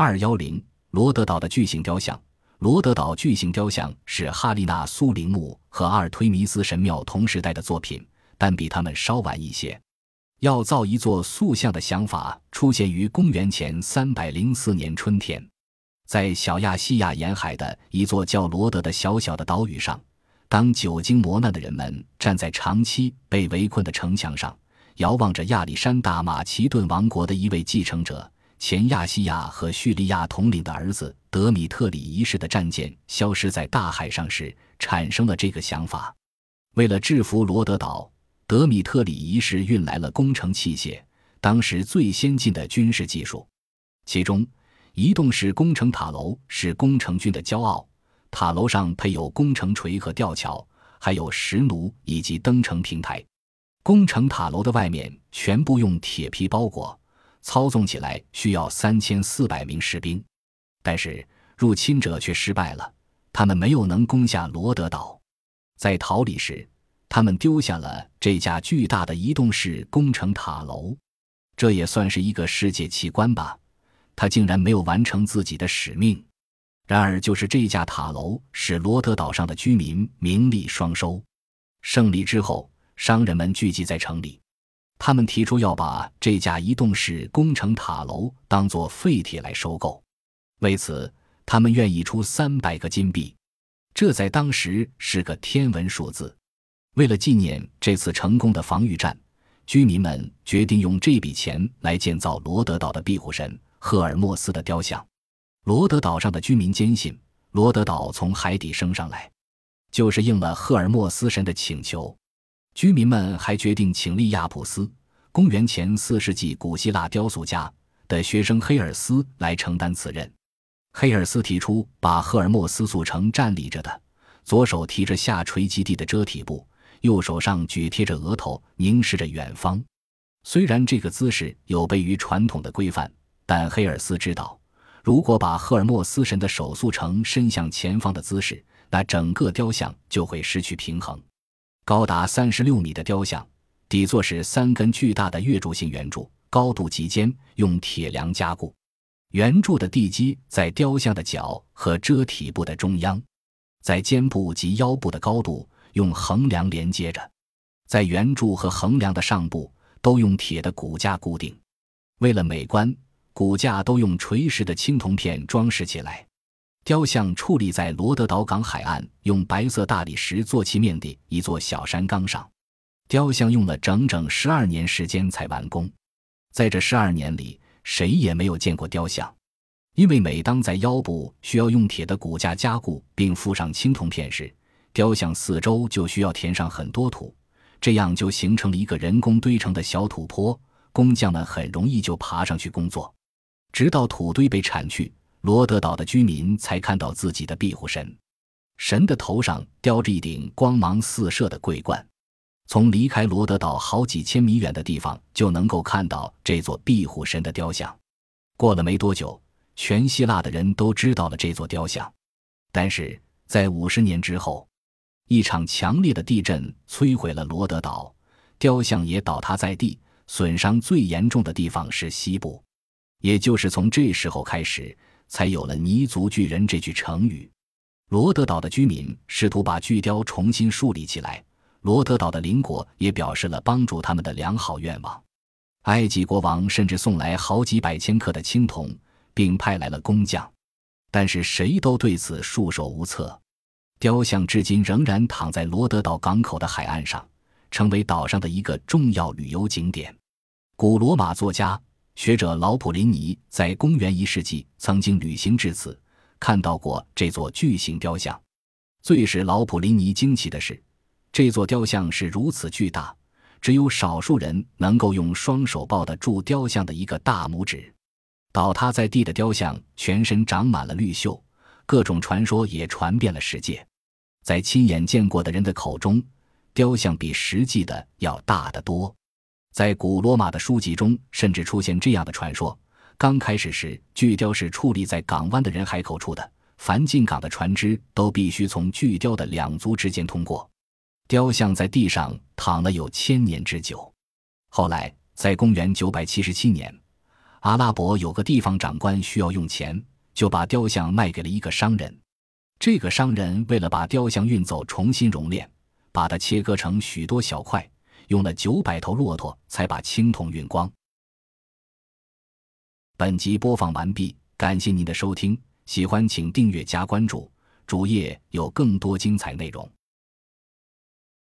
二幺零罗德岛的巨型雕像。罗德岛巨型雕像是哈利纳苏陵墓和阿尔忒弥斯神庙同时代的作品，但比他们稍晚一些。要造一座塑像的想法出现于公元前三百零四年春天，在小亚细亚沿海的一座叫罗德的小小的岛屿上，当久经磨难的人们站在长期被围困的城墙上，遥望着亚历山大马其顿王国的一位继承者。前亚细亚和叙利亚统领的儿子德米特里一世的战舰消失在大海上时，产生了这个想法。为了制服罗德岛，德米特里一世运来了工程器械，当时最先进的军事技术。其中，移动式工程塔楼是工程军的骄傲。塔楼上配有工程锤和吊桥，还有石弩以及登城平台。工程塔楼的外面全部用铁皮包裹。操纵起来需要三千四百名士兵，但是入侵者却失败了。他们没有能攻下罗德岛，在逃离时，他们丢下了这架巨大的移动式工程塔楼。这也算是一个世界奇观吧。他竟然没有完成自己的使命。然而，就是这架塔楼使罗德岛上的居民名利双收。胜利之后，商人们聚集在城里。他们提出要把这架移动式工程塔楼当作废铁来收购，为此，他们愿意出三百个金币，这在当时是个天文数字。为了纪念这次成功的防御战，居民们决定用这笔钱来建造罗德岛的庇护神赫尔墨斯的雕像。罗德岛上的居民坚信，罗德岛从海底升上来，就是应了赫尔墨斯神的请求。居民们还决定请利亚普斯（公元前四世纪古希腊雕塑家）的学生黑尔斯来承担此任。黑尔斯提出把赫尔墨斯塑成站立着的，左手提着下垂及地的遮体布，右手上举贴着额头，凝视着远方。虽然这个姿势有悖于传统的规范，但黑尔斯知道，如果把赫尔墨斯神的手塑成伸向前方的姿势，那整个雕像就会失去平衡。高达三十六米的雕像，底座是三根巨大的月柱形圆柱，高度极尖，用铁梁加固。圆柱的地基在雕像的脚和遮体部的中央，在肩部及腰部的高度用横梁连接着，在圆柱和横梁的上部都用铁的骨架固定。为了美观，骨架都用垂实的青铜片装饰起来。雕像矗立在罗德岛港海岸用白色大理石做砌面的一座小山岗上，雕像用了整整十二年时间才完工。在这十二年里，谁也没有见过雕像，因为每当在腰部需要用铁的骨架加固并附上青铜片时，雕像四周就需要填上很多土，这样就形成了一个人工堆成的小土坡，工匠们很容易就爬上去工作，直到土堆被铲去。罗德岛的居民才看到自己的庇护神，神的头上雕着一顶光芒四射的桂冠。从离开罗德岛好几千米远的地方就能够看到这座庇护神的雕像。过了没多久，全希腊的人都知道了这座雕像。但是在五十年之后，一场强烈的地震摧毁了罗德岛，雕像也倒塌在地。损伤最严重的地方是西部，也就是从这时候开始。才有了“泥足巨人”这句成语。罗德岛的居民试图把巨雕重新树立起来，罗德岛的邻国也表示了帮助他们的良好愿望。埃及国王甚至送来好几百千克的青铜，并派来了工匠，但是谁都对此束手无策。雕像至今仍然躺在罗德岛港口的海岸上，成为岛上的一个重要旅游景点。古罗马作家。学者老普林尼在公元一世纪曾经旅行至此，看到过这座巨型雕像。最使老普林尼惊奇的是，这座雕像是如此巨大，只有少数人能够用双手抱得住雕像的一个大拇指。倒塌在地的雕像全身长满了绿锈，各种传说也传遍了世界。在亲眼见过的人的口中，雕像比实际的要大得多。在古罗马的书籍中，甚至出现这样的传说：刚开始时，巨雕是矗立在港湾的人海口处的，凡进港的船只都必须从巨雕的两足之间通过。雕像在地上躺了有千年之久。后来，在公元977年，阿拉伯有个地方长官需要用钱，就把雕像卖给了一个商人。这个商人为了把雕像运走，重新熔炼，把它切割成许多小块，用了九百头骆驼才把青铜运光。本集播放完毕，感谢您的收听，喜欢请订阅加关注，主页有更多精彩内容。